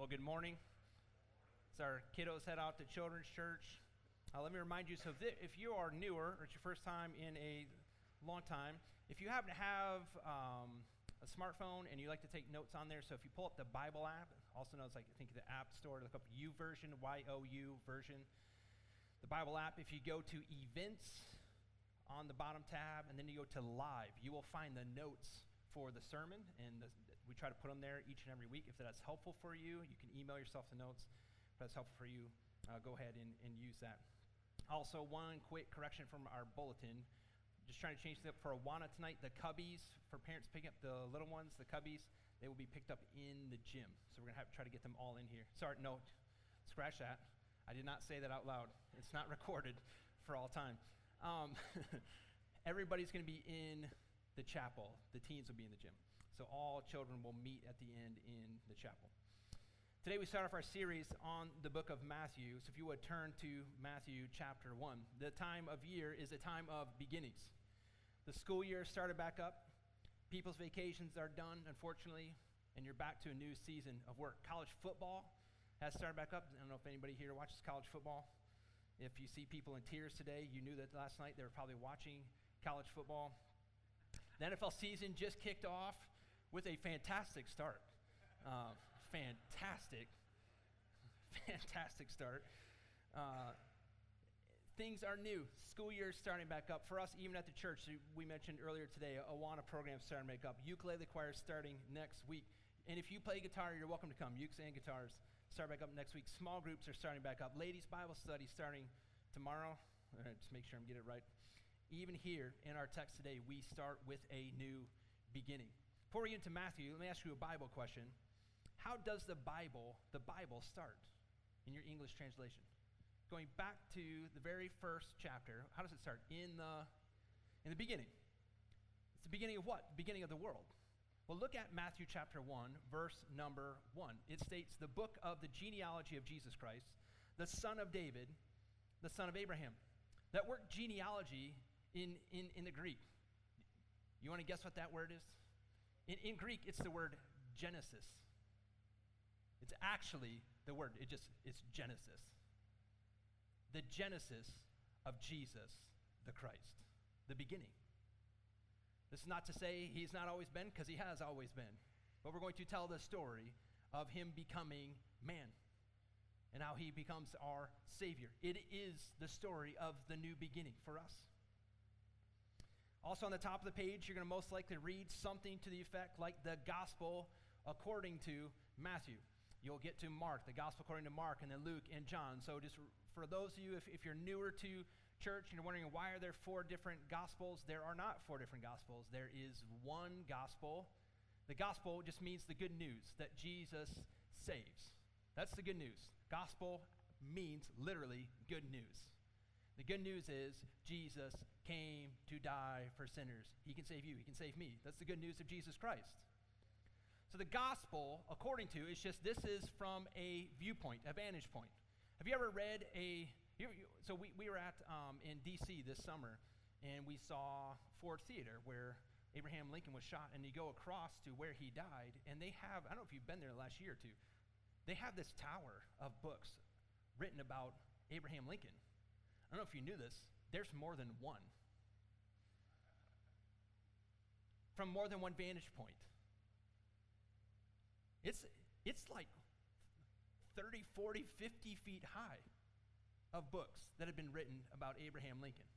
Well, good morning. As our kiddos head out to Children's Church, uh, let me remind you so if, you are newer or it's your first time in a long time, if you happen to have um, a smartphone and you like to take notes on there, so if you pull up the Bible app, also known as like I think the App Store, look up YouVersion, Y O U version, the Bible app. If you go to Events on the bottom tab and then you go to Live, you will find the notes for the sermon, and the, we try to put them there each and every week. If that's helpful for you, you can email yourself the notes. If that's helpful for you, uh, go ahead and, and use that. Also, one quick correction from our bulletin. Just trying to change it up for Awana tonight. The cubbies, for parents picking up the little ones, the cubbies, they will be picked up in the gym. So we're going to have to try to get them all in here. Sorry, no, scratch that. I did not say that out loud. It's not recorded for all time. Um, everybody's going to be in the chapel. The teens will be in the gym. So all children will meet at the end in the chapel. Today we start off our series on the book of Matthew. So if you would turn to Matthew chapter 1. The time of year is a time of beginnings. The school year started back up. People's vacations are done, unfortunately, and you're back to a new season of work. College football has started back up. I don't know if anybody here watches college football. If you see people in tears today, you knew that last night they were probably watching college football. The NFL season just kicked off with a fantastic start. Uh, fantastic, fantastic start. Uh, things are new. School year is starting back up. For us, even at the church, we mentioned earlier today, Awana program starting back up. Ukulele choir starting next week. And if you play guitar, you're welcome to come. Ukes and guitars start back up next week. Small groups are starting back up. Ladies' Bible study starting tomorrow. All right, just make sure I'm getting it right. Even here in our text today, we start with a new beginning. Before we get into Matthew, let me ask you a Bible question. How does the Bible, the Bible start in your English translation? Going back to the very first chapter, how does it start? In the in the beginning. It's the beginning of what? Beginning of the world. Well, look at Matthew chapter 1, verse number 1. It states the book of the genealogy of Jesus Christ, the son of David, the son of Abraham. That word genealogy in, in, in the Greek, you want to guess what that word is? In, in Greek, it's the word Genesis. It's actually the word, it just, it's Genesis. The Genesis of Jesus the Christ, the beginning. This is not to say he's not always been, because he has always been. But we're going to tell the story of him becoming man and how he becomes our Savior. It is the story of the new beginning for us. Also, on the top of the page, you're going to most likely read something to the effect like the gospel according to Matthew. You'll get to Mark, the gospel according to Mark, and then Luke and John. So, just for those of you, if, if you're newer to church and you're wondering why are there four different gospels, there are not four different gospels. There is one gospel. The gospel just means the good news that Jesus saves. That's the good news. Gospel means literally good news. The good news is Jesus came to die for sinners. He can save you, He can save me. That's the good news of Jesus Christ. So the gospel, according to, is just this is from a viewpoint, a vantage point. Have you ever read a so we, we were at um, in D.C. this summer, and we saw Ford Theater where Abraham Lincoln was shot, and you go across to where he died, and they have, I don't know if you've been there the last year or two, they have this tower of books written about Abraham Lincoln. I don't know if you knew this, there's more than one. From more than one vantage point. It's, it's like 30, 40, 50 feet high of books that have been written about Abraham Lincoln.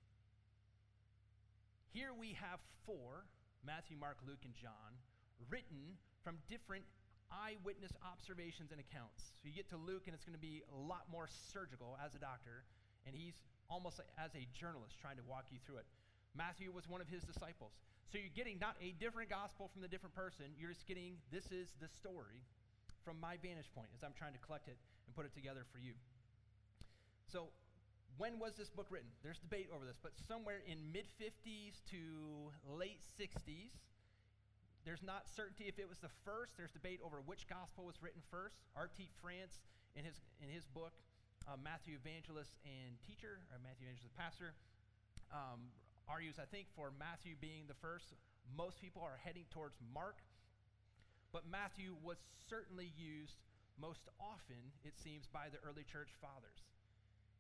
Here we have four Matthew, Mark, Luke, and John written from different eyewitness observations and accounts. So you get to Luke, and it's going to be a lot more surgical as a doctor, and he's almost as a journalist trying to walk you through it. Matthew was one of his disciples. So you're getting not a different gospel from the different person, you're just getting this is the story from my vantage point as I'm trying to collect it and put it together for you. So, when was this book written? There's debate over this, but somewhere in mid 50s to late 60s. There's not certainty if it was the first. There's debate over which gospel was written first. R.T. France, in his, in his book, uh, Matthew Evangelist and Teacher, or Matthew Evangelist Pastor, um, argues, I think, for Matthew being the first. Most people are heading towards Mark, but Matthew was certainly used most often, it seems, by the early church fathers.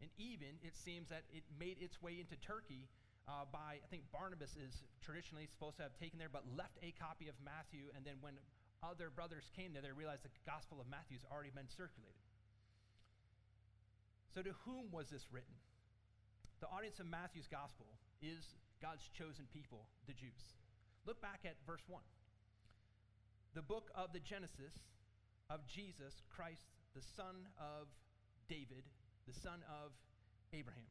And even, it seems that it made its way into Turkey uh, by, I think Barnabas is traditionally supposed to have taken there, but left a copy of Matthew. And then when other brothers came there, they realized the Gospel of Matthew has already been circulated. So, to whom was this written? The audience of Matthew's Gospel is God's chosen people, the Jews. Look back at verse 1. The book of the Genesis of Jesus Christ, the son of David, the son of Abraham.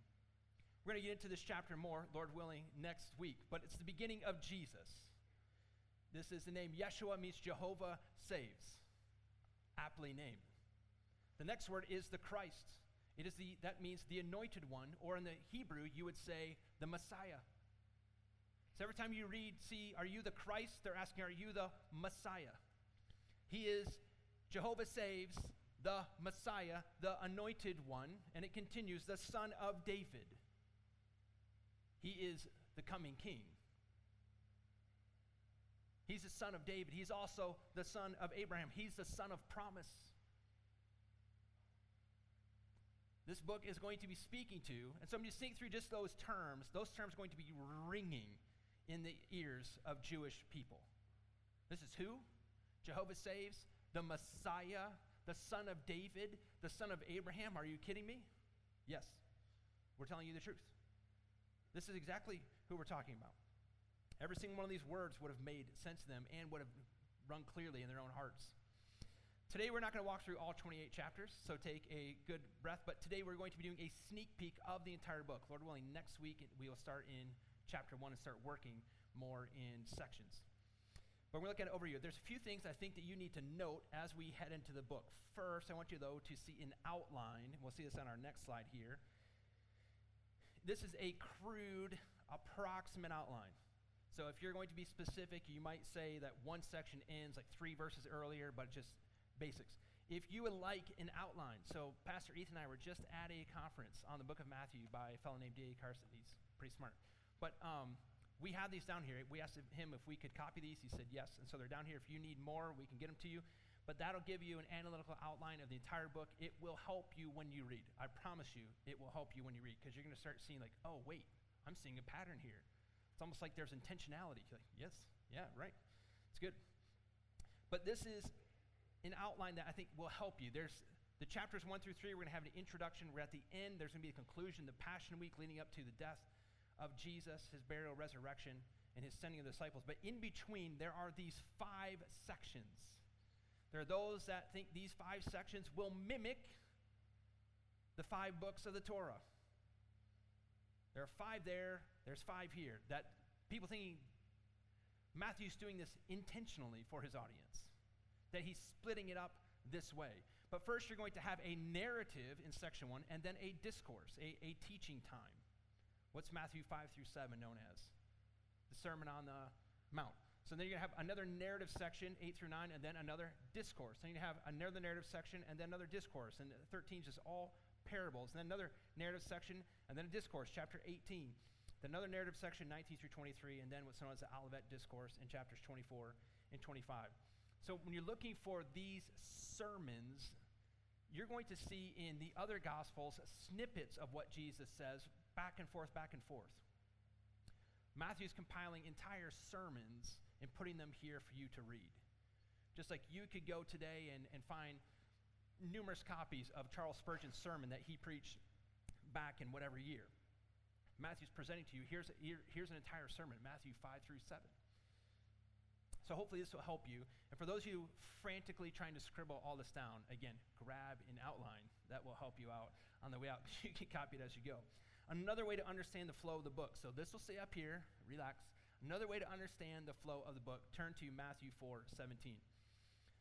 We're going to get into this chapter more, Lord willing, next week, but it's the beginning of Jesus. This is the name Yeshua means Jehovah saves, aptly named. The next word is the Christ. It is the that means the anointed one, or in the Hebrew you would say the Messiah. So every time you read, see, are you the Christ? They're asking, are you the Messiah? He is Jehovah saves, the Messiah, the anointed one, and it continues, the son of David. He is the coming king. He's the son of David. He's also the son of Abraham. He's the son of promise. This book is going to be speaking to, and so I'm just think through just those terms. Those terms are going to be ringing in the ears of Jewish people. This is who? Jehovah saves, the Messiah, the son of David, the son of Abraham. Are you kidding me? Yes. We're telling you the truth. This is exactly who we're talking about. Every single one of these words would have made sense to them and would have rung clearly in their own hearts. Today, we're not going to walk through all 28 chapters, so take a good breath. But today, we're going to be doing a sneak peek of the entire book. Lord willing, next week, we will start in chapter 1 and start working more in sections. But we're looking at overview. There's a few things I think that you need to note as we head into the book. First, I want you, though, to see an outline. We'll see this on our next slide here. This is a crude, approximate outline. So if you're going to be specific, you might say that one section ends like three verses earlier, but just basics. If you would like an outline, so Pastor Ethan and I were just at a conference on the book of Matthew by a fellow named D.A. Carson. He's pretty smart. But um, we have these down here. We asked him if we could copy these. He said yes. And so they're down here. If you need more, we can get them to you. But that'll give you an analytical outline of the entire book. It will help you when you read. I promise you, it will help you when you read because you're going to start seeing, like, oh, wait, I'm seeing a pattern here. It's almost like there's intentionality. You're like, yes, yeah, right. It's good. But this is an outline that I think will help you. There's the chapters one through three, we're going to have an introduction. We're at the end, there's going to be a conclusion, the Passion Week leading up to the death of Jesus, his burial, resurrection, and his sending of the disciples. But in between, there are these five sections. There are those that think these five sections will mimic the five books of the Torah. There are five there, there's five here. That people thinking Matthew's doing this intentionally for his audience that he's splitting it up this way. But first, you're going to have a narrative in section one and then a discourse, a, a teaching time. What's Matthew 5 through 7 known as? The Sermon on the Mount. So then you're going to have another narrative section, 8 through 9, and then another discourse. Then you have another narrative section, and then another discourse. And 13 is just all parables. And then another narrative section, and then a discourse, chapter 18. Then another narrative section, 19 through 23, and then what's known as the Olivet Discourse in chapters 24 and 25. So when you're looking for these sermons, you're going to see in the other Gospels snippets of what Jesus says back and forth, back and forth. Matthew's compiling entire sermons and putting them here for you to read. Just like you could go today and, and find numerous copies of Charles Spurgeon's sermon that he preached back in whatever year. Matthew's presenting to you, here's, here, here's an entire sermon, Matthew 5 through 7. So hopefully this will help you. And for those of you frantically trying to scribble all this down, again, grab an outline. That will help you out on the way out. you can copy it as you go. Another way to understand the flow of the book. So this will stay up here. Relax. Another way to understand the flow of the book. Turn to Matthew 4, 17.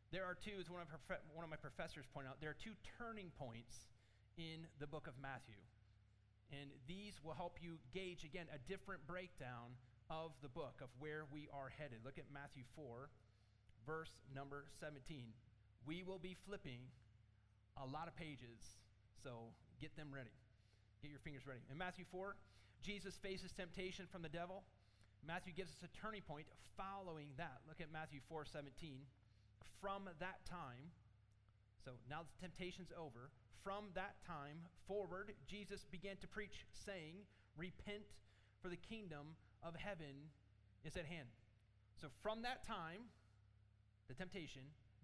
There are two, as one of, one of my professors pointed out, there are two turning points in the book of Matthew. And these will help you gauge, again, a different breakdown of the book, of where we are headed. Look at Matthew 4, verse number 17. We will be flipping a lot of pages, so get them ready. Get your fingers ready. In Matthew 4, Jesus faces temptation from the devil. Matthew gives us a turning point following that. Look at Matthew 4 17. From that time, so now the temptation's over. From that time forward, Jesus began to preach, saying, Repent, for the kingdom of heaven is at hand. So from that time, the temptation,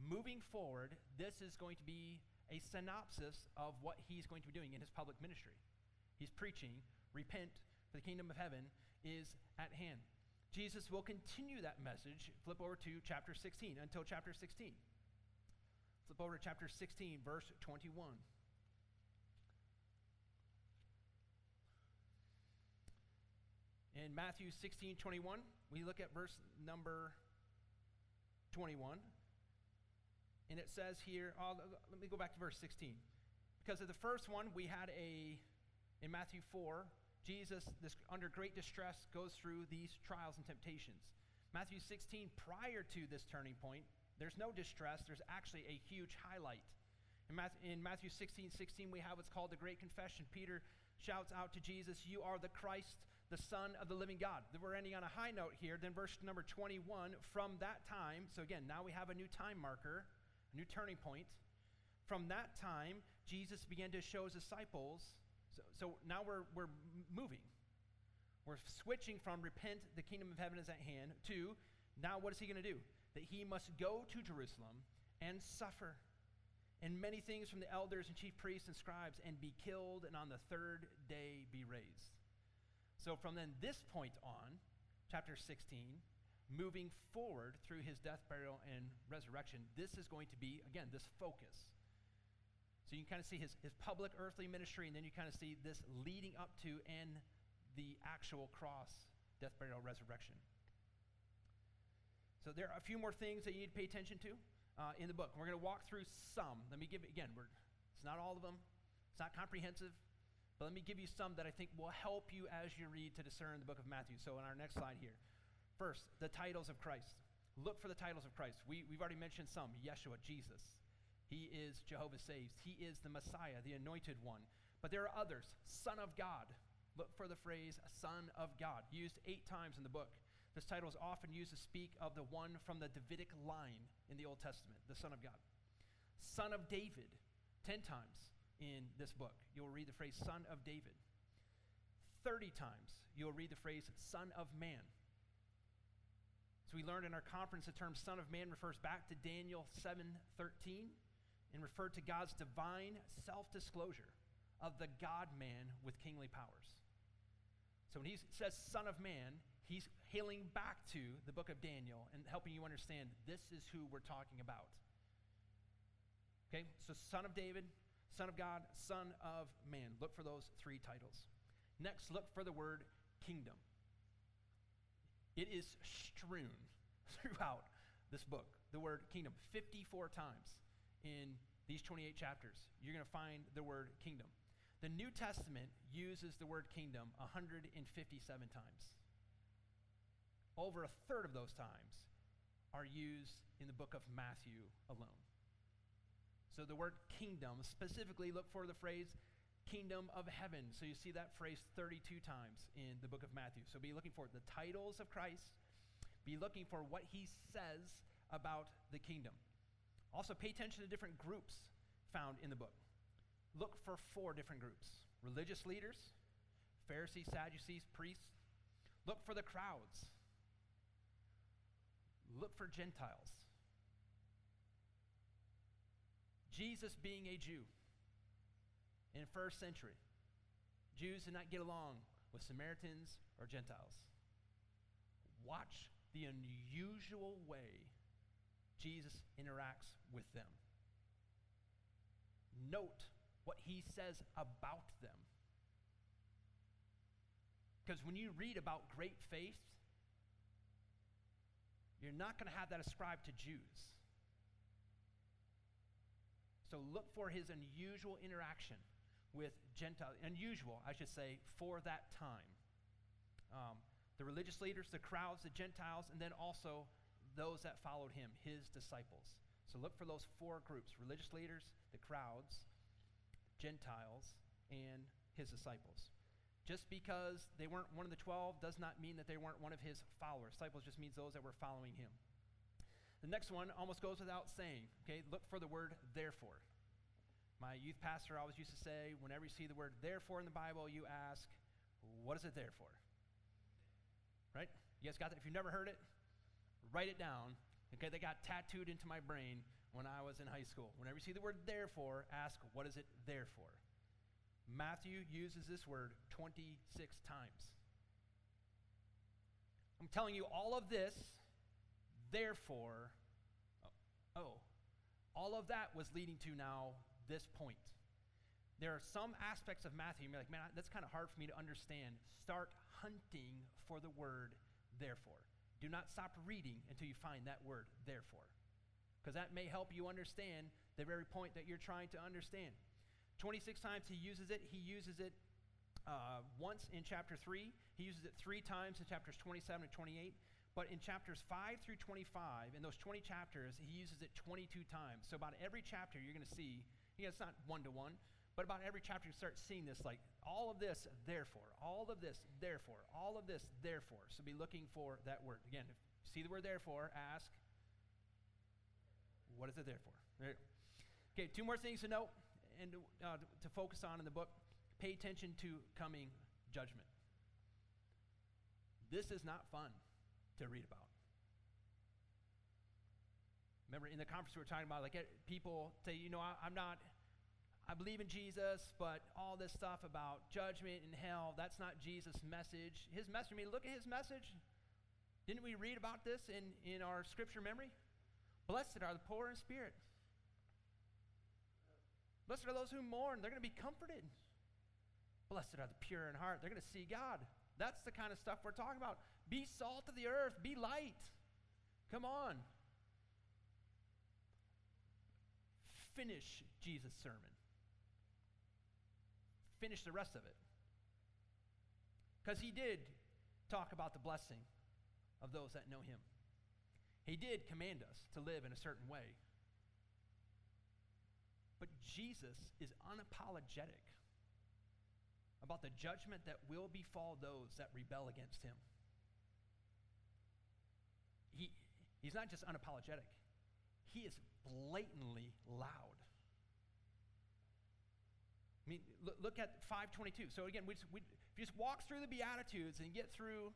moving forward, this is going to be a synopsis of what he's going to be doing in his public ministry. He's preaching, repent, for the kingdom of heaven is at hand. Jesus will continue that message. Flip over to chapter 16 until chapter 16. Flip over to chapter 16, verse 21. In Matthew 16, 21, we look at verse number 21. And it says here, oh, let me go back to verse 16. Because of the first one, we had a, in Matthew 4, Jesus, this, under great distress, goes through these trials and temptations. Matthew 16, prior to this turning point, there's no distress, there's actually a huge highlight. In Matthew, in Matthew 16, 16, we have what's called the Great Confession. Peter shouts out to Jesus, You are the Christ, the Son of the living God. We're ending on a high note here. Then, verse number 21, from that time, so again, now we have a new time marker a new turning point. From that time, Jesus began to show his disciples. So, so now we're, we're moving. We're switching from repent, the kingdom of heaven is at hand, to now what is he going to do? That he must go to Jerusalem and suffer and many things from the elders and chief priests and scribes and be killed and on the third day be raised. So from then this point on, chapter 16, moving forward through his death, burial, and resurrection, this is going to be, again, this focus. So you can kind of see his, his public earthly ministry, and then you kind of see this leading up to and the actual cross, death, burial, resurrection. So there are a few more things that you need to pay attention to uh, in the book. We're going to walk through some. Let me give it again. We're, it's not all of them. It's not comprehensive, but let me give you some that I think will help you as you read to discern the book of Matthew. So in our next slide here, First, the titles of Christ. Look for the titles of Christ. We, we've already mentioned some Yeshua, Jesus. He is Jehovah Saves. He is the Messiah, the anointed one. But there are others. Son of God. Look for the phrase Son of God, used eight times in the book. This title is often used to speak of the one from the Davidic line in the Old Testament, the Son of God. Son of David, 10 times in this book. You'll read the phrase Son of David. 30 times you'll read the phrase Son of Man. So we learned in our conference the term Son of Man refers back to Daniel 7:13 and referred to God's divine self-disclosure of the God-man with kingly powers. So when he says Son of Man, he's hailing back to the book of Daniel and helping you understand this is who we're talking about. Okay? So Son of David, Son of God, Son of Man. Look for those three titles. Next, look for the word kingdom. It is strewn throughout this book. The word kingdom, 54 times in these 28 chapters. You're going to find the word kingdom. The New Testament uses the word kingdom 157 times. Over a third of those times are used in the book of Matthew alone. So the word kingdom, specifically look for the phrase kingdom of heaven. So you see that phrase 32 times in the book of Matthew. So be looking for the titles of Christ, be looking for what he says about the kingdom. Also, pay attention to different groups found in the book. Look for four different groups religious leaders, Pharisees, Sadducees, priests. Look for the crowds. Look for Gentiles. Jesus being a Jew in first century. Jews did not get along with Samaritans or Gentiles. Watch the unusual way Jesus interacts with them. Note what he says about them. Because when you read about great faith, you're not going to have that ascribed to Jews. So look for his unusual interaction with Gentiles, unusual, I should say, for that time. Um, the religious leaders, the crowds, the Gentiles, and then also those that followed him, his disciples. So look for those four groups religious leaders, the crowds, Gentiles, and his disciples. Just because they weren't one of the 12 does not mean that they weren't one of his followers. Disciples just means those that were following him. The next one almost goes without saying. Okay, look for the word therefore. My youth pastor always used to say, whenever you see the word therefore in the Bible, you ask, what is it there for? Right? You guys got that? If you've never heard it, write it down. Okay, they got tattooed into my brain when I was in high school. Whenever you see the word therefore, ask, what is it there for? Matthew uses this word 26 times. I'm telling you all of this, therefore, oh, oh, all of that was leading to now this point. There are some aspects of Matthew, you're like, man, that's kind of hard for me to understand. Start hunting for the word therefore. Do not stop reading until you find that word therefore. Because that may help you understand the very point that you're trying to understand. 26 times he uses it. He uses it uh, once in chapter 3. He uses it three times in chapters 27 and 28. But in chapters 5 through 25, in those 20 chapters, he uses it 22 times. So about every chapter, you're going to see, you know, it's not one to one, but about every chapter, you start seeing this like all of this, therefore, all of this, therefore, all of this, therefore. So be looking for that word. Again, if you see the word therefore, ask, what is it there for? There Okay, two more things to note and uh, to focus on in the book. Pay attention to coming judgment. This is not fun to read about. Remember, in the conference we were talking about, like eh, people say, you know, I, I'm not, I believe in Jesus, but all this stuff about judgment and hell, that's not Jesus' message. His message, I mean, look at his message. Didn't we read about this in, in our scripture memory? Blessed are the poor in spirit. Blessed are those who mourn. They're going to be comforted. Blessed are the pure in heart. They're going to see God. That's the kind of stuff we're talking about. Be salt of the earth. Be light. Come on. Finish Jesus' sermon. Finish the rest of it. Because he did talk about the blessing of those that know him. He did command us to live in a certain way. But Jesus is unapologetic about the judgment that will befall those that rebel against him. He, he's not just unapologetic, he is blatantly loud. I mean, look, look at 522. So again, we, we, if you just walk through the Beatitudes and get through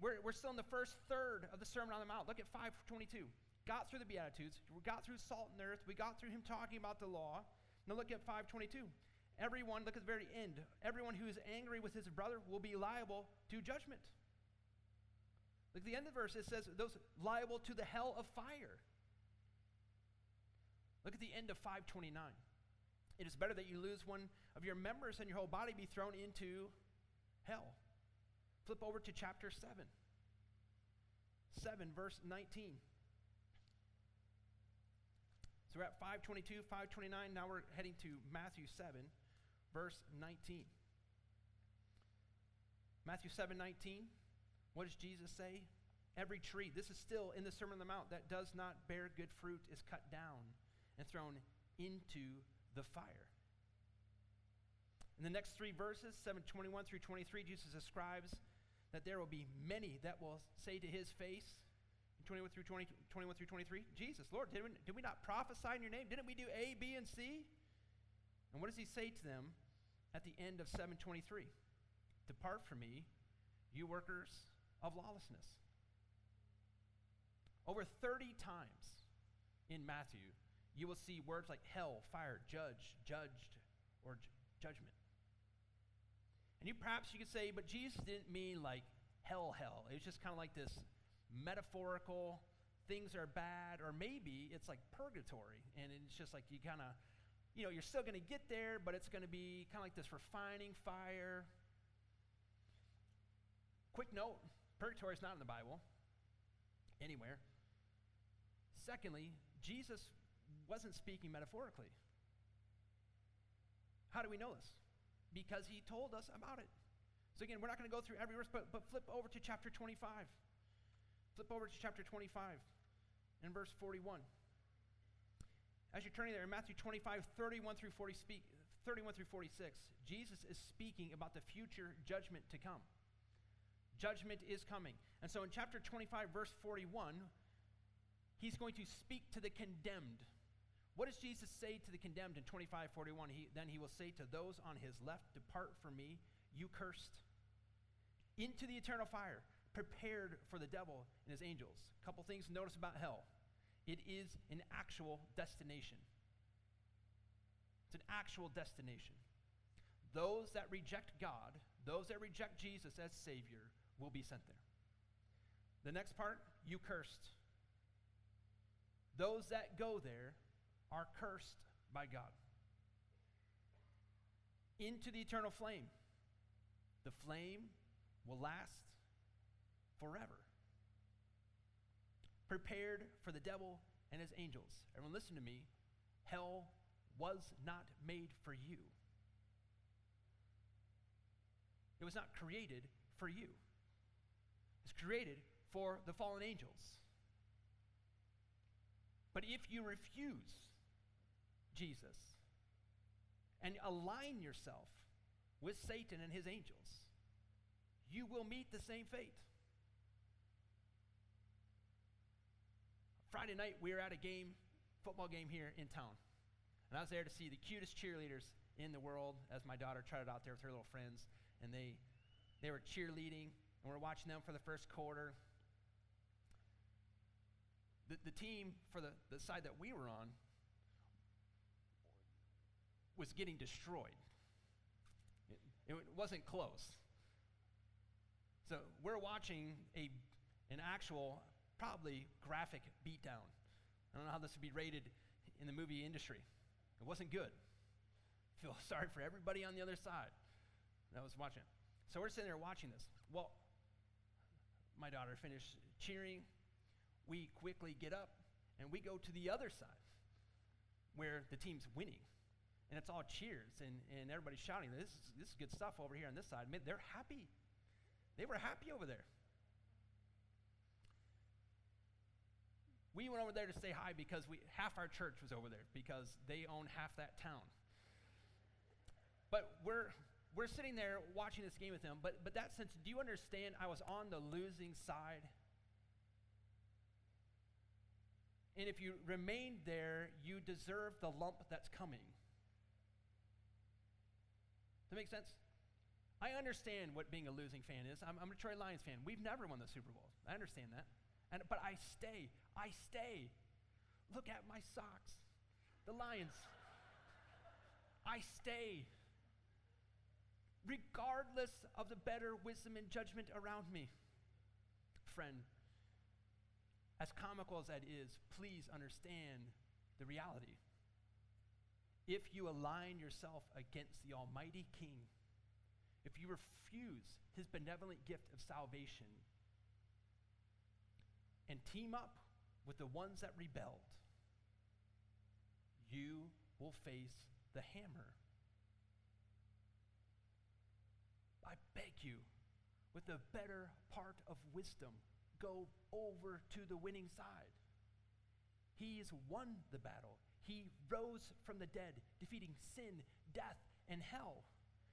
we're, we're still in the first third of the Sermon on the Mount. Look at 522. Got through the Beatitudes. We got through salt and earth. We got through him talking about the law. Now look at 522. Everyone, look at the very end. Everyone who is angry with his brother will be liable to judgment. Look at the end of the verse. It says, those liable to the hell of fire. Look at the end of 529. It is better that you lose one of your members and your whole body be thrown into hell. Flip over to chapter 7. 7, verse 19. So we're at 522, 529. Now we're heading to Matthew 7, verse 19. Matthew 7, 19. What does Jesus say? Every tree, this is still in the Sermon on the Mount, that does not bear good fruit is cut down and thrown into the fire. In the next three verses, 721 through 23, Jesus describes that there will be many that will say to his face, 21 through 20, 21 through 23, Jesus, Lord, did we, did we not prophesy in your name? Didn't we do A, B, and C? And what does he say to them at the end of 723? Depart from me, you workers of lawlessness. Over 30 times in Matthew, you will see words like hell, fire, judge, judged, or judgment. And you perhaps you could say, but Jesus didn't mean like hell, hell. It was just kind of like this metaphorical things are bad, or maybe it's like purgatory, and it's just like you kind of, you know, you're still going to get there, but it's going to be kind of like this refining fire. Quick note purgatory is not in the Bible anywhere. Secondly, Jesus wasn't speaking metaphorically. How do we know this? because he told us about it. So again, we're not going to go through every verse, but, but flip over to chapter 25. Flip over to chapter 25 and verse 41. As you're turning there in Matthew 25, 31 through 40 speak, 31 through 46, Jesus is speaking about the future judgment to come. Judgment is coming. And so in chapter 25, verse 41, he's going to speak to the condemned. What does Jesus say to the condemned in 25 41? He, then he will say to those on his left, Depart from me, you cursed, into the eternal fire, prepared for the devil and his angels. A couple things to notice about hell it is an actual destination. It's an actual destination. Those that reject God, those that reject Jesus as Savior, will be sent there. The next part, you cursed. Those that go there are cursed by God. Into the eternal flame. The flame will last forever. Prepared for the devil and his angels. Everyone, listen to me. Hell was not made for you, it was not created for you. Created for the fallen angels. But if you refuse Jesus and align yourself with Satan and his angels, you will meet the same fate. Friday night, we were at a game, football game here in town. And I was there to see the cutest cheerleaders in the world as my daughter trotted out there with her little friends. And they, they were cheerleading, and we are watching them for the first quarter. The, the team for the, the side that we were on was getting destroyed. It, it wasn't close. So we're watching a, an actual probably graphic beatdown. I don't know how this would be rated in the movie industry. It wasn't good. I feel sorry for everybody on the other side that was watching. So we're sitting there watching this. Well, my daughter finished cheering. We quickly get up and we go to the other side where the team's winning. And it's all cheers and, and everybody's shouting. This is, this is good stuff over here on this side. They're happy. They were happy over there. We went over there to say hi because we, half our church was over there because they own half that town. But we're, we're sitting there watching this game with them. But, but that sense, do you understand I was on the losing side? And if you remained there, you deserve the lump that's coming. Does that make sense? I understand what being a losing fan is. I'm, I'm a Detroit Lions fan. We've never won the Super Bowl. I understand that. And, but I stay. I stay. Look at my socks. The Lions. I stay. Regardless of the better wisdom and judgment around me. Friend, as comical as that is, please understand the reality. If you align yourself against the Almighty King, if you refuse his benevolent gift of salvation, and team up with the ones that rebelled, you will face the hammer. I beg you, with the better part of wisdom, go over to the winning side. He's won the battle. He rose from the dead, defeating sin, death, and hell.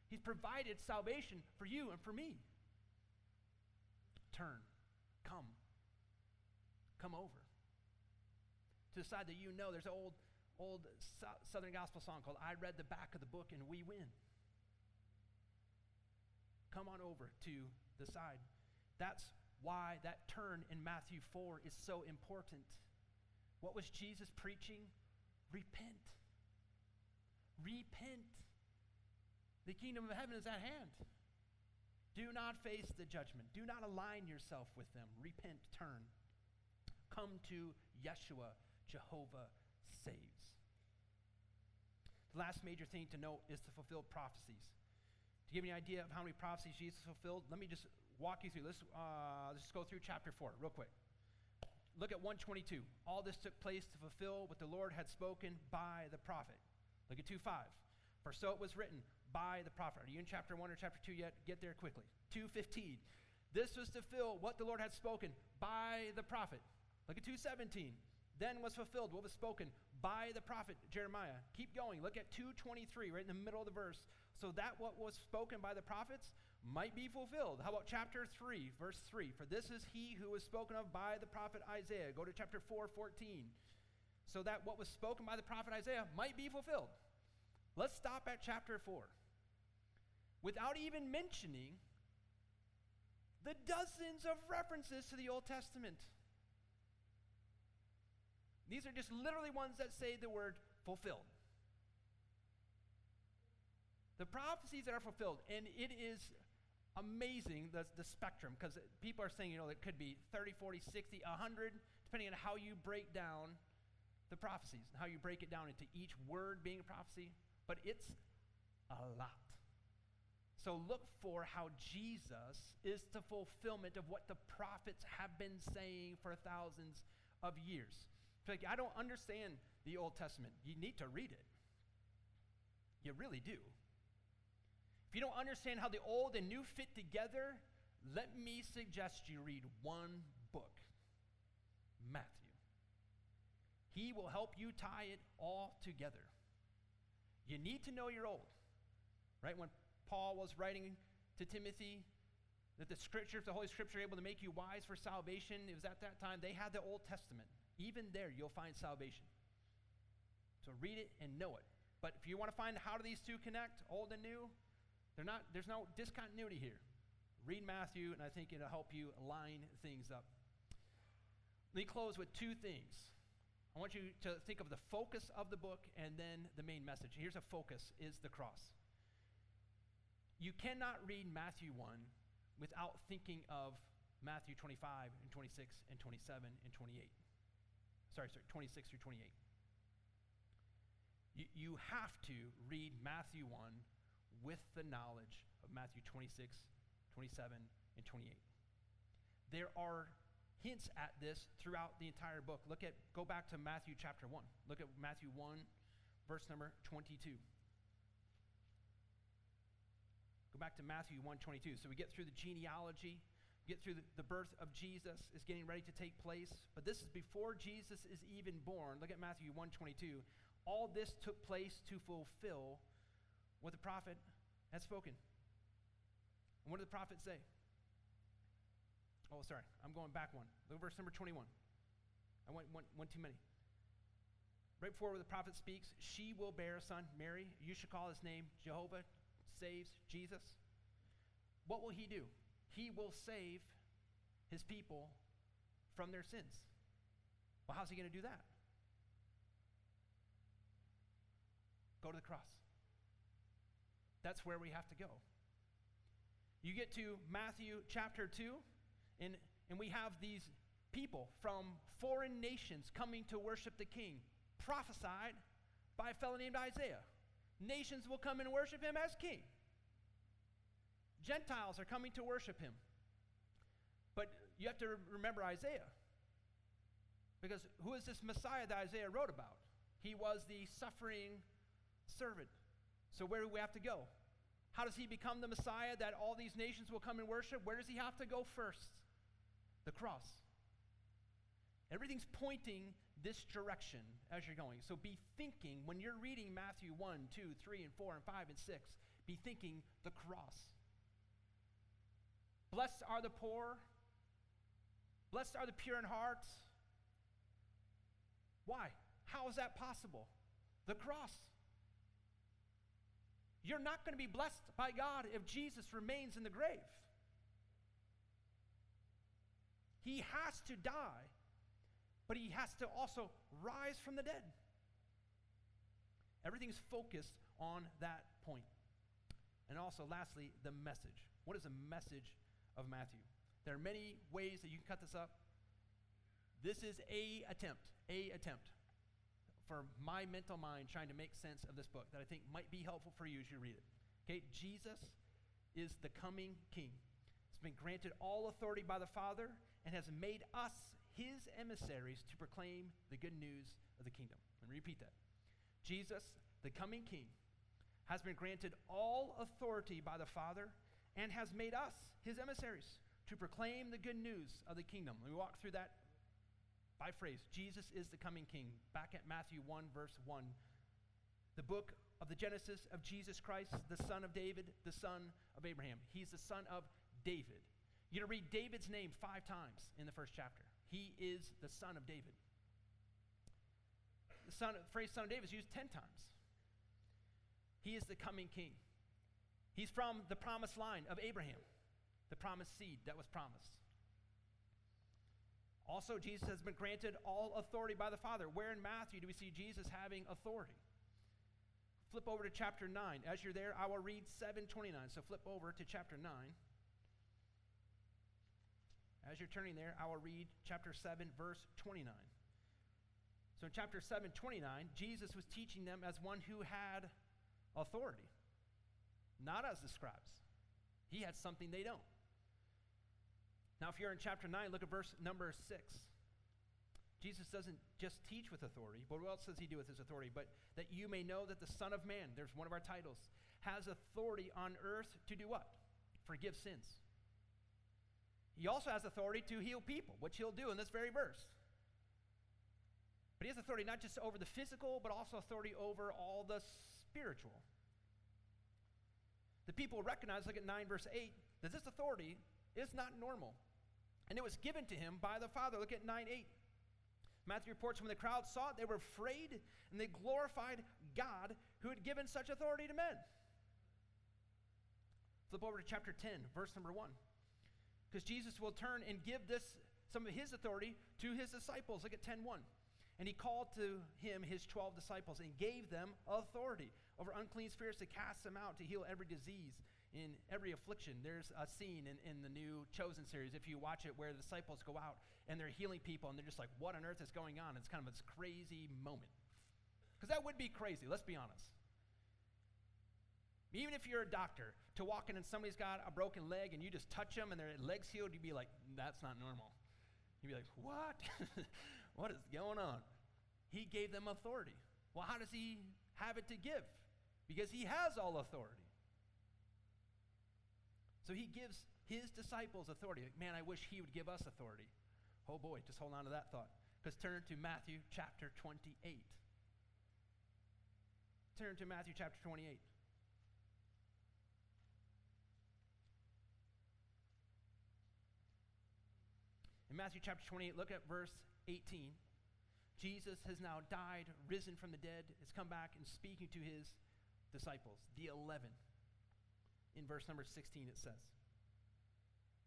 He's provided salvation for you and for me. Turn, come, come over. To the side that you know, there's an old, old Southern gospel song called I Read the Back of the Book and We Win. Come on over to the side. That's why that turn in Matthew 4 is so important. What was Jesus preaching? Repent. Repent. The kingdom of heaven is at hand. Do not face the judgment. Do not align yourself with them. Repent, turn come to Yeshua, Jehovah saves. The last major thing to note is to fulfill prophecies. Give you an idea of how many prophecies Jesus fulfilled, let me just walk you through. Let's, uh, let's go through chapter 4 real quick. Look at 122. All this took place to fulfill what the Lord had spoken by the prophet. Look at 2.5. For so it was written by the prophet. Are you in chapter 1 or chapter 2 yet? Get there quickly. 215. This was to fulfill what the Lord had spoken by the prophet. Look at 217. Then was fulfilled what was spoken by the prophet Jeremiah. Keep going. Look at 223, right in the middle of the verse. So that what was spoken by the prophets might be fulfilled. How about chapter 3, verse 3? For this is he who was spoken of by the prophet Isaiah. Go to chapter 4, 14. so that what was spoken by the prophet Isaiah might be fulfilled. Let's stop at chapter 4. Without even mentioning the dozens of references to the Old Testament. These are just literally ones that say the word fulfilled. The prophecies that are fulfilled, and it is amazing the, the spectrum because people are saying, you know, it could be 30, 40, 60, 100, depending on how you break down the prophecies and how you break it down into each word being a prophecy, but it's a lot. So look for how Jesus is the fulfillment of what the prophets have been saying for thousands of years. Like, I don't understand the Old Testament. You need to read it. You really do. If you don't understand how the old and new fit together, let me suggest you read one book Matthew. He will help you tie it all together. You need to know your old. Right? When Paul was writing to Timothy, that the scriptures, the Holy Scripture, are able to make you wise for salvation. It was at that time they had the Old Testament. Even there, you'll find salvation. So read it and know it. But if you want to find how do these two connect, old and new, not, there's no discontinuity here. Read Matthew, and I think it'll help you line things up. Let me close with two things. I want you to think of the focus of the book and then the main message. Here's a focus is the cross. You cannot read Matthew 1 without thinking of Matthew 25 and 26 and 27 and 28. Sorry, sorry, 26 through 28. You, you have to read Matthew 1 with the knowledge of Matthew 26, 27, and 28. There are hints at this throughout the entire book. Look at go back to Matthew chapter 1. Look at Matthew 1 verse number 22. Go back to Matthew 1:22. So we get through the genealogy, get through the, the birth of Jesus is getting ready to take place, but this is before Jesus is even born. Look at Matthew 1:22. All this took place to fulfill what the prophet had spoken. And what did the prophet say? Oh, sorry, I'm going back one. Look at verse number 21. I went one, one too many. Right before the prophet speaks, she will bear a son, Mary. You should call his name Jehovah saves, Jesus. What will he do? He will save his people from their sins. Well, how's he going to do that? Go to the cross. That's where we have to go. You get to Matthew chapter 2, and, and we have these people from foreign nations coming to worship the king, prophesied by a fellow named Isaiah. Nations will come and worship him as king. Gentiles are coming to worship him. But you have to remember Isaiah. Because who is this Messiah that Isaiah wrote about? He was the suffering servant. So, where do we have to go? How does he become the Messiah that all these nations will come and worship? Where does he have to go first? The cross. Everything's pointing this direction as you're going. So be thinking, when you're reading Matthew 1, 2, 3, and 4, and 5, and 6, be thinking the cross. Blessed are the poor. Blessed are the pure in heart. Why? How is that possible? The cross. You're not going to be blessed by God if Jesus remains in the grave. He has to die, but he has to also rise from the dead. Everything's focused on that point. And also, lastly, the message. What is the message of Matthew? There are many ways that you can cut this up. This is a attempt, a attempt for my mental mind trying to make sense of this book that I think might be helpful for you as you read it. Okay, Jesus is the coming king. He's been granted all authority by the Father and has made us his emissaries to proclaim the good news of the kingdom. Let me repeat that. Jesus, the coming king, has been granted all authority by the Father and has made us his emissaries to proclaim the good news of the kingdom. Let me walk through that by phrase Jesus is the coming king. Back at Matthew 1, verse 1. The book of the Genesis of Jesus Christ, the son of David, the son of Abraham. He's the son of David. You're going to read David's name five times in the first chapter. He is the son of David. the son, phrase son of David is used 10 times. He is the coming king. He's from the promised line of Abraham, the promised seed that was promised. Also, Jesus has been granted all authority by the Father. Where in Matthew do we see Jesus having authority? Flip over to chapter 9. As you're there, I will read 729. So flip over to chapter 9. As you're turning there, I will read chapter 7, verse 29. So in chapter 7, 29, Jesus was teaching them as one who had authority, not as the scribes. He had something they don't. Now, if you're in chapter 9, look at verse number 6. Jesus doesn't just teach with authority, but what else does he do with his authority? But that you may know that the Son of Man, there's one of our titles, has authority on earth to do what? Forgive sins. He also has authority to heal people, which he'll do in this very verse. But he has authority not just over the physical, but also authority over all the spiritual. The people recognize, look at 9 verse 8, that this authority is not normal. And it was given to him by the Father. Look at 9 8. Matthew reports when the crowd saw it, they were afraid and they glorified God who had given such authority to men. Flip over to chapter 10, verse number 1. Because Jesus will turn and give this some of his authority to his disciples. Look at 10 1. And he called to him his 12 disciples and gave them authority over unclean spirits to cast them out, to heal every disease in every affliction. There's a scene in, in the new Chosen series, if you watch it, where the disciples go out and they're healing people and they're just like, what on earth is going on? It's kind of this crazy moment. Because that would be crazy, let's be honest. Even if you're a doctor, to walk in and somebody's got a broken leg and you just touch them and their leg's healed, you'd be like, that's not normal. You'd be like, what? what is going on? He gave them authority. Well, how does he have it to give? Because he has all authority. So he gives his disciples authority. Man, I wish he would give us authority. Oh boy, just hold on to that thought. Because turn to Matthew chapter 28. Turn to Matthew chapter 28. In Matthew chapter 28, look at verse 18. Jesus has now died, risen from the dead, has come back and speaking to his disciples, the 11 in verse number 16 it says.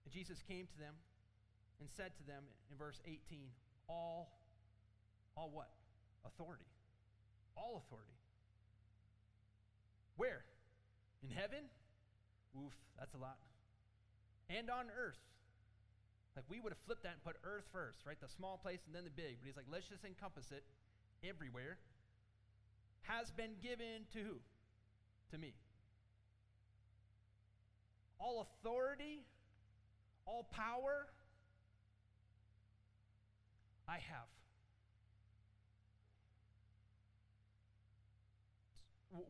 And Jesus came to them and said to them in verse 18, all, all what? Authority. All authority. Where? In heaven? Oof, that's a lot. And on earth. Like we would have flipped that and put earth first, right? The small place and then the big. But he's like, let's just encompass it everywhere. Has been given to who? To me all authority, all power, I have.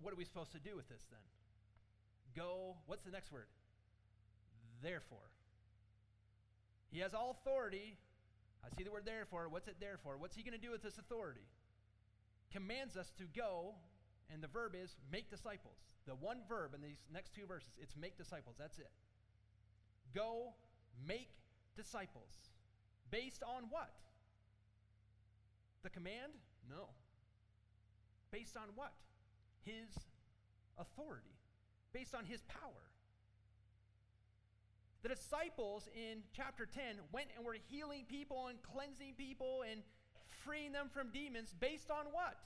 What are we supposed to do with this then? Go, what's the next word? Therefore. He has all authority. I see the word therefore. What's it there for? What's he going to do with this authority? Commands us to go, and the verb is make disciples. The one verb in these next two verses, it's make disciples. That's it. Go make disciples. Based on what? The command? No. Based on what? His authority. Based on his power. The disciples in chapter 10 went and were healing people and cleansing people and freeing them from demons based on what?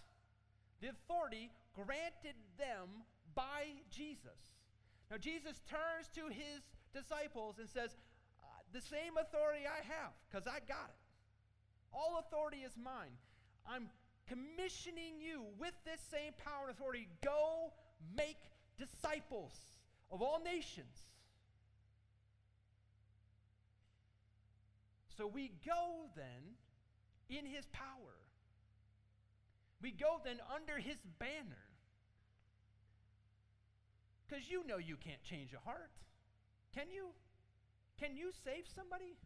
The authority granted them by Jesus. Now, Jesus turns to his disciples and says, uh, The same authority I have, because I got it. All authority is mine. I'm commissioning you with this same power and authority. Go make disciples of all nations. So we go then in his power. We go then under his banner. Because you know you can't change a heart. Can you? Can you save somebody?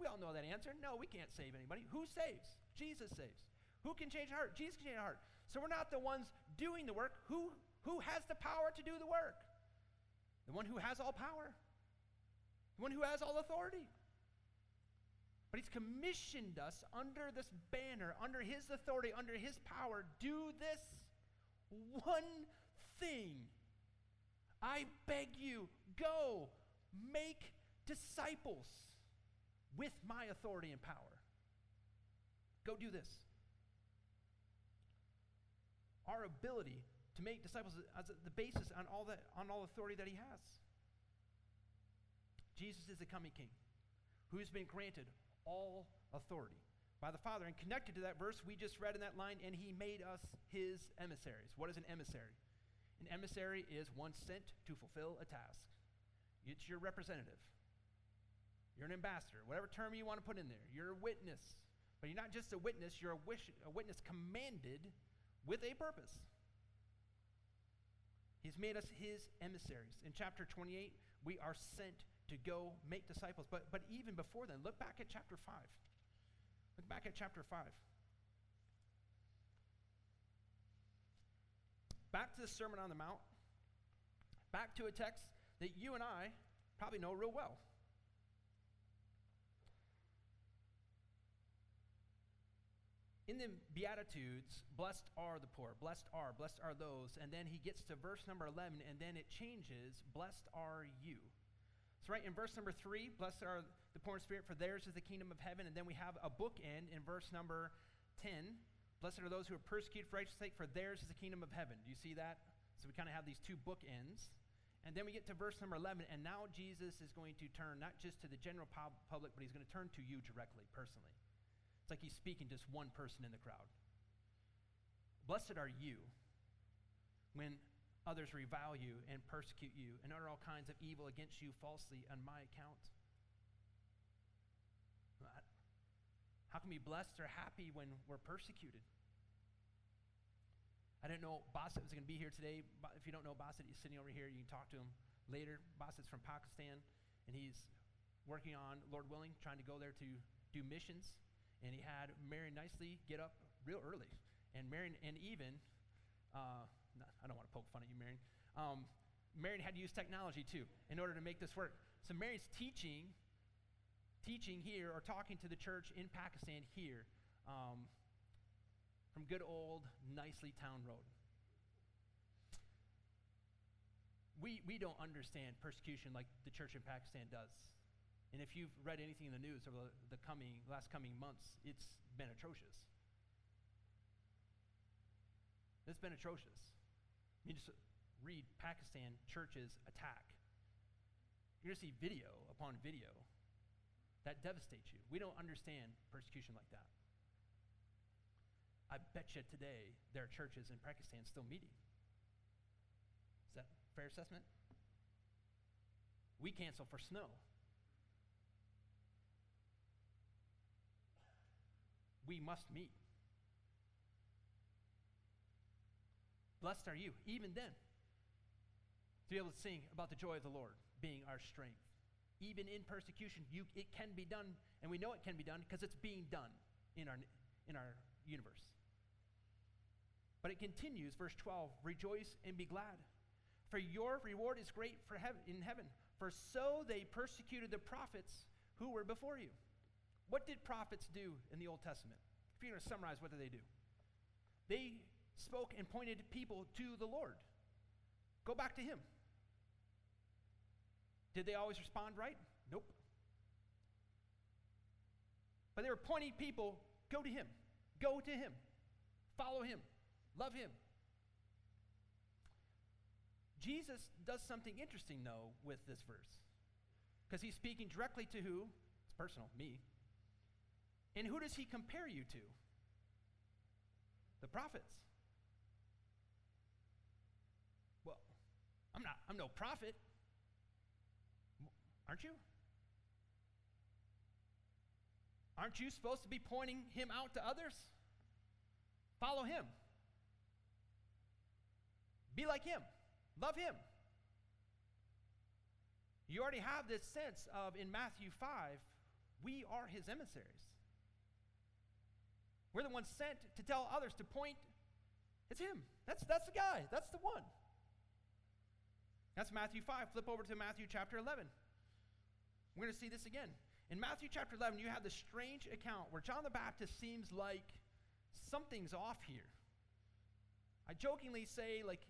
We all know that answer. No, we can't save anybody. Who saves? Jesus saves. Who can change a heart? Jesus can change a heart. So we're not the ones doing the work. Who, who has the power to do the work? The one who has all power, the one who has all authority. But he's commissioned us under this banner, under his authority, under his power. Do this one thing. I beg you, go make disciples with my authority and power. Go do this. Our ability to make disciples as the basis on all that on all authority that he has. Jesus is the coming king who has been granted all authority by the Father. And connected to that verse we just read in that line, and he made us his emissaries. What is an emissary? An emissary is one sent to fulfill a task. It's your representative. You're an ambassador, whatever term you want to put in there. You're a witness. But you're not just a witness, you're a, wish, a witness commanded with a purpose. He's made us his emissaries. In chapter 28, we are sent to go make disciples. But, but even before then, look back at chapter 5. Look back at chapter 5. Back to the Sermon on the Mount. Back to a text that you and I probably know real well. in the Beatitudes, blessed are the poor, blessed are, blessed are those. And then he gets to verse number 11, and then it changes, blessed are you. So, right in verse number 3, blessed are the poor in spirit, for theirs is the kingdom of heaven. And then we have a bookend in verse number 10, blessed are those who are persecuted for righteousness' sake, for theirs is the kingdom of heaven. Do you see that? So, we kind of have these two bookends. And then we get to verse number 11, and now Jesus is going to turn not just to the general public, but he's going to turn to you directly, personally. It's like he's speaking to just one person in the crowd. Blessed are you when others revile you and persecute you and utter all kinds of evil against you falsely on my account. How can we be blessed or happy when we're persecuted? I didn't know Basit was going to be here today. If you don't know Basit, he's sitting over here. You can talk to him later. Basit's from Pakistan, and he's working on, Lord willing, trying to go there to do missions. And he had Marion nicely get up real early. And Marion, and even, uh, I don't want to poke fun at you, Marion. Um, Marion had to use technology too in order to make this work. So Marion's teaching, teaching here or talking to the church in Pakistan here. Um, from good old Nicely Town Road. We, we don't understand persecution like the church in Pakistan does. And if you've read anything in the news over the, the coming, last coming months, it's been atrocious. It's been atrocious. Mean, just read Pakistan churches attack. You're going to see video upon video that devastates you. We don't understand persecution like that. I bet you today there are churches in Pakistan still meeting. Is that fair assessment? We cancel for snow. We must meet. Blessed are you, even then, to be able to sing about the joy of the Lord being our strength. Even in persecution, you, it can be done, and we know it can be done because it's being done in our, in our universe. But it continues, verse 12 Rejoice and be glad, for your reward is great for heaven, in heaven. For so they persecuted the prophets who were before you. What did prophets do in the Old Testament? If you're going to summarize, what did they do? They spoke and pointed people to the Lord. Go back to Him. Did they always respond right? Nope. But they were pointing people, go to Him. Go to Him. Follow Him. Love him. Jesus does something interesting, though, with this verse. Because he's speaking directly to who? It's personal, me. And who does he compare you to? The prophets. Well, I'm not, I'm no prophet. Aren't you? Aren't you supposed to be pointing him out to others? Follow him. Be like him. Love him. You already have this sense of in Matthew 5, we are his emissaries. We're the ones sent to tell others to point. It's him. That's, that's the guy. That's the one. That's Matthew 5. Flip over to Matthew chapter 11. We're going to see this again. In Matthew chapter 11, you have this strange account where John the Baptist seems like something's off here. I jokingly say, like,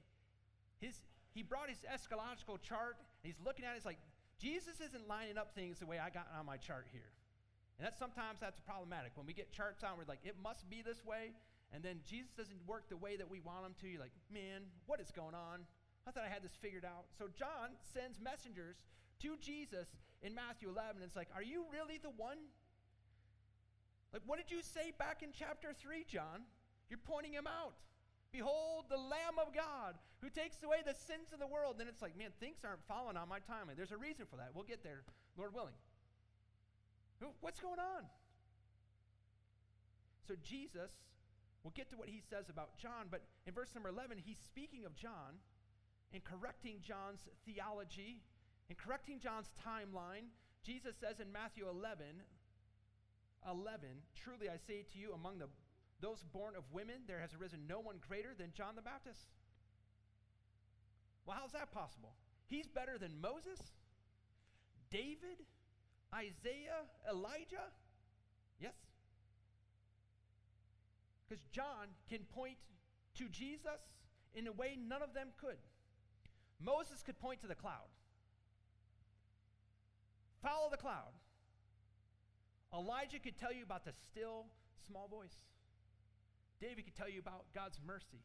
his, he brought his eschatological chart, and he's looking at it, it's like, Jesus isn't lining up things the way I got on my chart here. And that's sometimes that's problematic. When we get charts out, we're like, it must be this way, and then Jesus doesn't work the way that we want him to. You're like, man, what is going on? I thought I had this figured out. So John sends messengers to Jesus in Matthew 11. And it's like, are you really the one? Like, what did you say back in chapter 3, John? You're pointing him out. Behold, the Lamb of God who takes away the sins of the world. Then it's like, man, things aren't following on my timeline. There's a reason for that. We'll get there, Lord willing. What's going on? So Jesus, we'll get to what he says about John, but in verse number 11, he's speaking of John and correcting John's theology and correcting John's timeline. Jesus says in Matthew 11, 11, Truly I say to you, among the, those born of women, there has arisen no one greater than John the Baptist. Well, how's that possible? He's better than Moses, David, Isaiah, Elijah? Yes? Because John can point to Jesus in a way none of them could. Moses could point to the cloud. Follow the cloud. Elijah could tell you about the still small voice. David could tell you about God's mercy.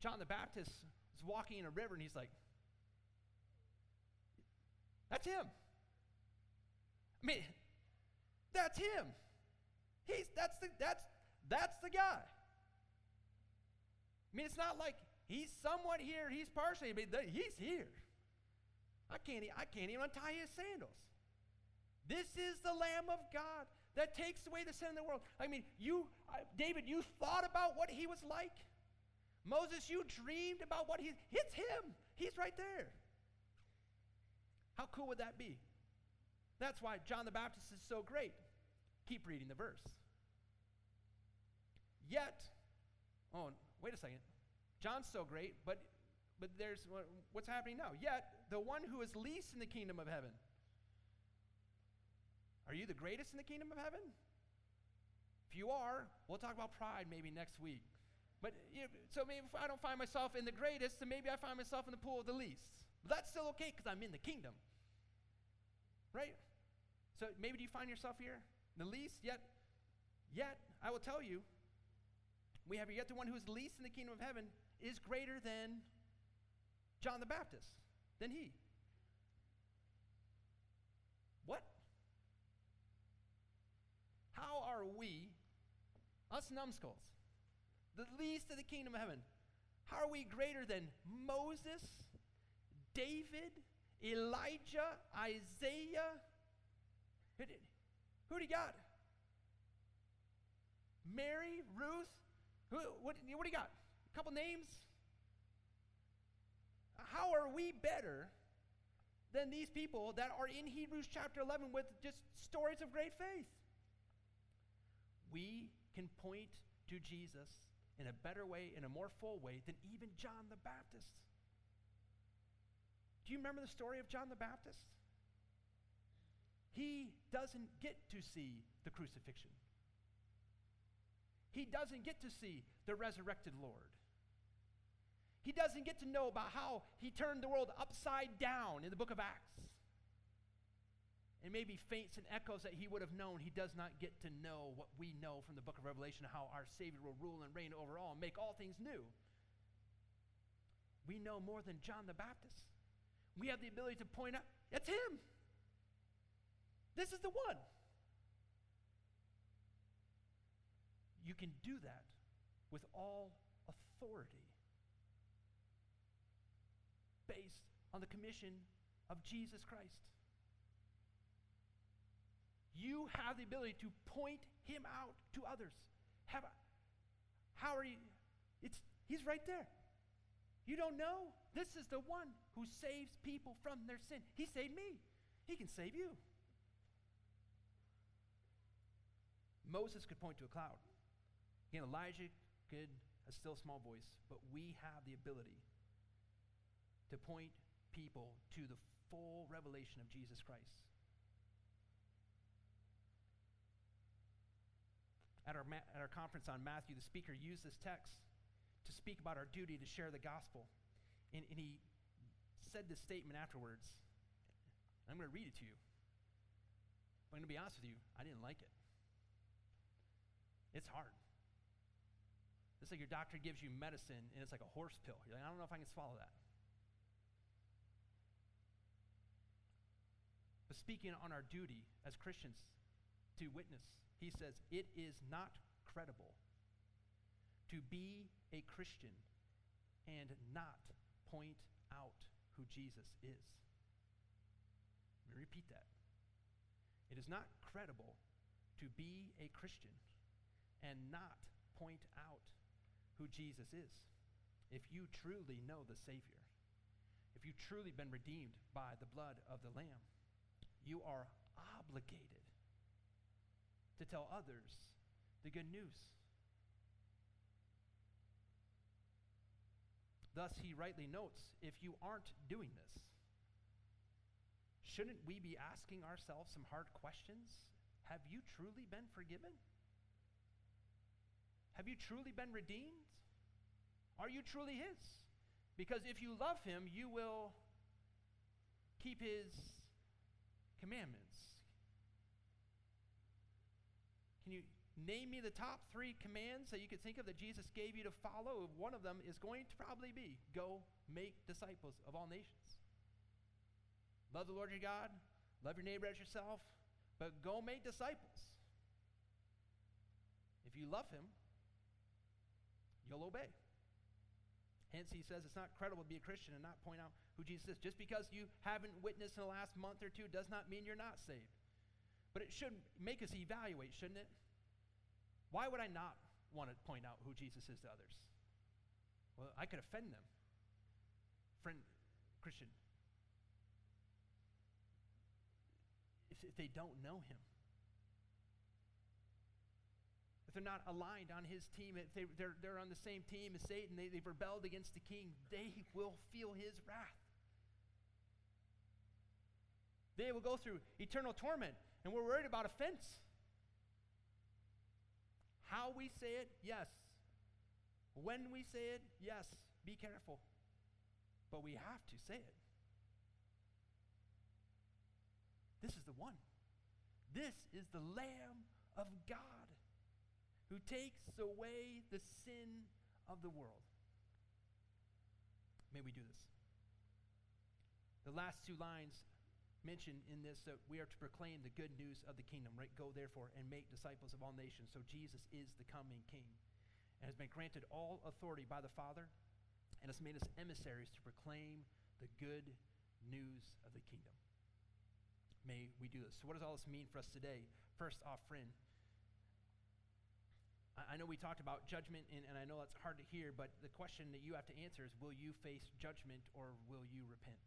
John the Baptist is walking in a river and he's like, That's him. I mean, that's him. He's that's the that's that's the guy. I mean, it's not like he's somewhat here, he's partially, but he's here. I can't, I can't even untie his sandals. This is the Lamb of God that takes away the sin of the world. I mean, you, David, you thought about what he was like. Moses, you dreamed about what he, it's him. He's right there. How cool would that be? That's why John the Baptist is so great. Keep reading the verse. Yet, oh, wait a second. John's so great, but but there's what's happening now. Yet, the one who is least in the kingdom of heaven. Are you the greatest in the kingdom of heaven? If you are, we'll talk about pride maybe next week. But you know, so maybe if I don't find myself in the greatest, then maybe I find myself in the pool of the least. But that's still okay because I'm in the kingdom. Right? So maybe do you find yourself here? In The least? Yet, yet, I will tell you, we have yet the one who is least in the kingdom of heaven is greater than John the Baptist, than he. What? How are we, us numbskulls, the least of the kingdom of heaven, how are we greater than Moses, David, Elijah, Isaiah? Who, did, who do you got? Mary, Ruth? Who, what, what do you got? Couple names? How are we better than these people that are in Hebrews chapter 11 with just stories of great faith? We can point to Jesus in a better way, in a more full way than even John the Baptist. Do you remember the story of John the Baptist? He doesn't get to see the crucifixion. He doesn't get to see the resurrected Lord. He doesn't get to know about how he turned the world upside down in the book of Acts. And maybe faints and echoes that he would have known, he does not get to know what we know from the book of Revelation how our Savior will rule and reign over all and make all things new. We know more than John the Baptist. We have the ability to point out, it's him. This is the one. You can do that with all authority based on the commission of Jesus Christ. You have the ability to point him out to others. Have, how are you? It's, he's right there. You don't know? This is the one who saves people from their sin. He saved me. He can save you. Moses could point to a cloud. Again, Elijah could, a still small voice, but we have the ability to point people to the full revelation of Jesus Christ. at our, at our conference on Matthew, the speaker used this text to speak about our duty to share the gospel. And, and he said this statement afterwards. I'm going to read it to you. I'm going to be honest with you, I didn't like it. It's hard. It's like your doctor gives you medicine and it's like a horse pill. You're like, I don't know if I can swallow that. But speaking on our duty as Christians to witness, he says, It is not credible to be a Christian and not point out who Jesus is. Let me repeat that. It is not credible to be a Christian and not point out who Jesus is. If you truly know the Savior, if you've truly been redeemed by the blood of the Lamb, you are obligated to tell others the good news. Thus, he rightly notes if you aren't doing this, shouldn't we be asking ourselves some hard questions? Have you truly been forgiven? Have you truly been redeemed? Are you truly His? Because if you love Him, you will keep His commandments. Can you name me the top three commands that you could think of that Jesus gave you to follow? One of them is going to probably be go make disciples of all nations. Love the Lord your God, love your neighbor as yourself, but go make disciples. If you love Him, you'll obey. Hence, he says it's not credible to be a Christian and not point out who Jesus is. Just because you haven't witnessed in the last month or two does not mean you're not saved. But it should make us evaluate, shouldn't it? Why would I not want to point out who Jesus is to others? Well, I could offend them. Friend, Christian, if, if they don't know him, if they're not aligned on his team, if they, they're, they're on the same team as Satan, they, they've rebelled against the king, they will feel his wrath. They will go through eternal torment, and we're worried about offense. How we say it, yes. When we say it, yes. Be careful. But we have to say it. This is the one. This is the Lamb of God who takes away the sin of the world. May we do this. The last two lines mentioned in this that we are to proclaim the good news of the kingdom, right? Go therefore and make disciples of all nations. So Jesus is the coming king and has been granted all authority by the Father and has made us emissaries to proclaim the good news of the kingdom. May we do this. So, what does all this mean for us today? First off, friend, I know we talked about judgment, and, and I know that's hard to hear, but the question that you have to answer is will you face judgment or will you repent?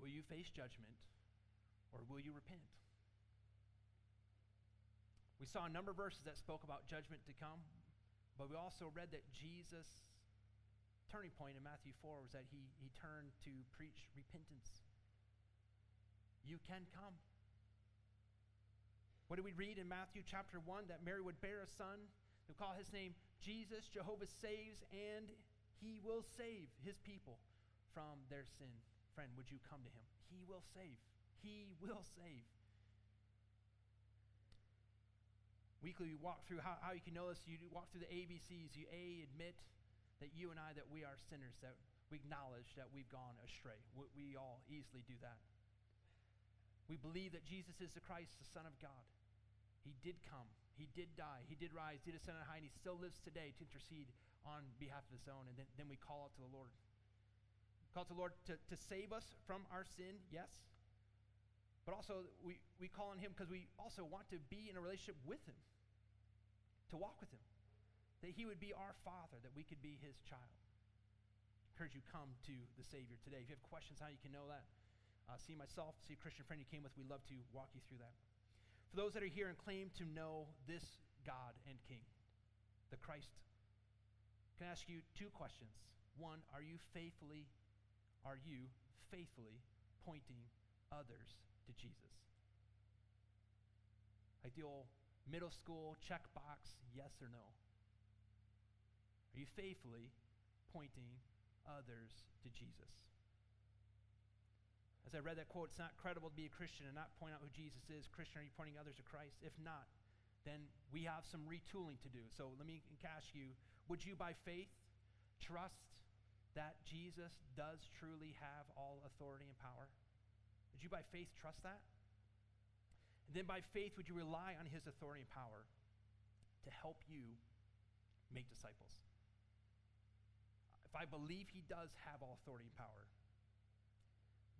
Will you face judgment or will you repent? We saw a number of verses that spoke about judgment to come, but we also read that Jesus' turning point in Matthew 4 was that he, he turned to preach repentance. You can come. What do we read in Matthew chapter 1? That Mary would bear a son. They'll call his name Jesus. Jehovah saves, and he will save his people from their sin. Friend, would you come to him? He will save. He will save. Weekly, we walk through how, how you can know this. You walk through the ABCs. You A, admit that you and I, that we are sinners, that we acknowledge that we've gone astray. We, we all easily do that. We believe that Jesus is the Christ, the Son of God. He did come. He did die. He did rise, He did ascend on high, and he still lives today to intercede on behalf of his own. And then, then we call out to the Lord. Call to the Lord to, to save us from our sin, yes. But also, we, we call on him because we also want to be in a relationship with him, to walk with him. That he would be our Father, that we could be his child. I encourage you come to the Savior today. If you have questions how you can know that, uh, see myself, see a Christian friend you came with, we'd love to walk you through that. For those that are here and claim to know this God and King, the Christ, can I ask you two questions. One, are you faithfully, are you faithfully pointing others to Jesus? Like the old middle school checkbox, yes or no? Are you faithfully pointing others to Jesus? As I read that quote, it's not credible to be a Christian and not point out who Jesus is. Christian, are you pointing others to Christ? If not, then we have some retooling to do. So let me ask you would you, by faith, trust that Jesus does truly have all authority and power? Would you, by faith, trust that? And then, by faith, would you rely on his authority and power to help you make disciples? If I believe he does have all authority and power,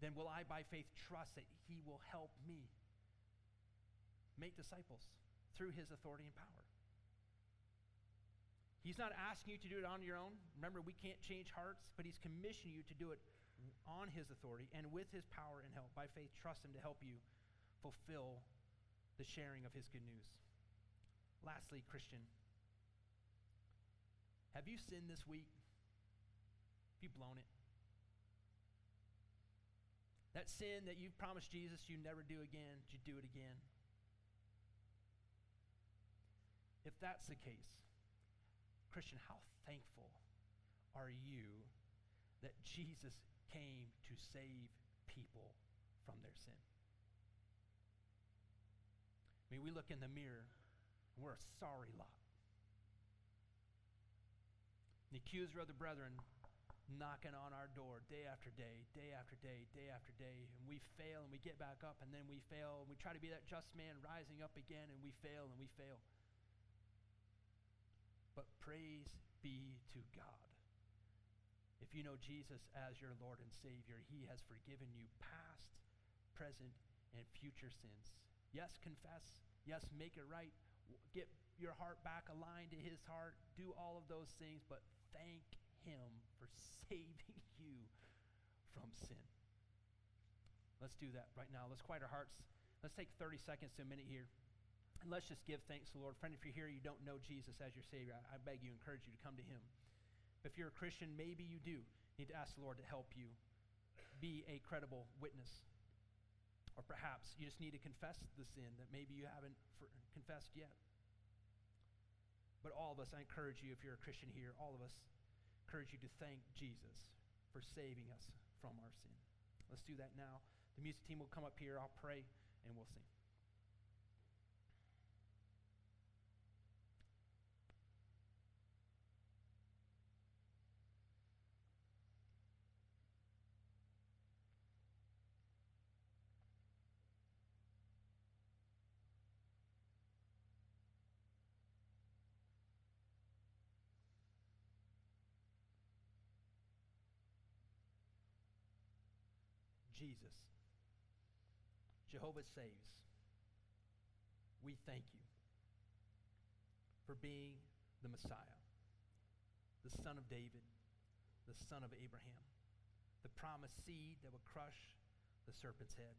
then will I, by faith, trust that he will help me make disciples through his authority and power? He's not asking you to do it on your own. Remember, we can't change hearts, but He's commissioning you to do it on His authority and with His power and help. By faith, trust Him to help you fulfill the sharing of His good news. Lastly, Christian, have you sinned this week? Have you blown it? That sin that you promised Jesus you never do again, did you do it again? If that's the case, Christian, how thankful are you that Jesus came to save people from their sin? I mean, we look in the mirror and we're a sorry lot. The accuser of the brethren knocking on our door day after day, day after day, day after day, and we fail and we get back up and then we fail and we try to be that just man rising up again and we fail and we fail. But praise be to God. If you know Jesus as your Lord and Savior, He has forgiven you past, present, and future sins. Yes, confess. Yes, make it right. Get your heart back aligned to His heart. Do all of those things, but thank Him for saving you from sin. Let's do that right now. Let's quiet our hearts. Let's take 30 seconds to a minute here. And let's just give thanks to the Lord. Friend, if you're here, you don't know Jesus as your Savior, I, I beg you, encourage you to come to Him. If you're a Christian, maybe you do need to ask the Lord to help you be a credible witness. Or perhaps you just need to confess the sin that maybe you haven't for, confessed yet. But all of us, I encourage you, if you're a Christian here, all of us encourage you to thank Jesus for saving us from our sin. Let's do that now. The music team will come up here. I'll pray and we'll sing. Jesus. Jehovah saves. We thank you for being the Messiah, the Son of David, the Son of Abraham, the promised seed that would crush the serpent's head.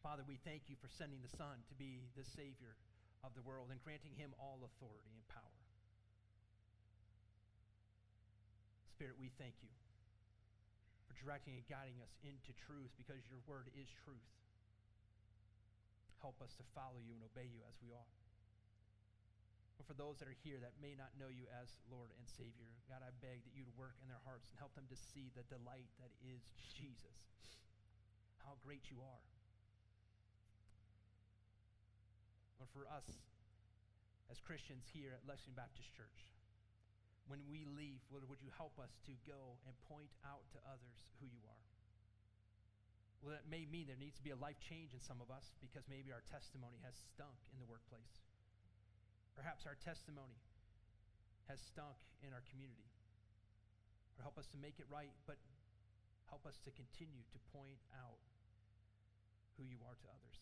Father, we thank you for sending the Son to be the Savior of the world and granting him all authority and power. Spirit, we thank you directing and guiding us into truth because your word is truth. Help us to follow you and obey you as we ought. But for those that are here that may not know you as Lord and Savior, God, I beg that you'd work in their hearts and help them to see the delight that is Jesus. How great you are. But for us as Christians here at Lexington Baptist Church, when we leave, Lord, would you help us to go and point out to others who you are? Well, that may mean there needs to be a life change in some of us because maybe our testimony has stunk in the workplace. Perhaps our testimony has stunk in our community. Or help us to make it right, but help us to continue to point out who you are to others.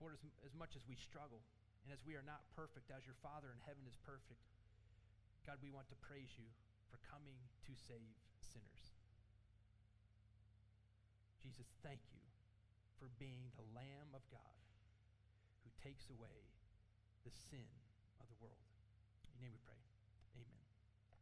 Lord, as, as much as we struggle and as we are not perfect, as your Father in heaven is perfect, God, we want to praise you for coming to save sinners. Jesus, thank you for being the Lamb of God who takes away the sin of the world. In your name we pray.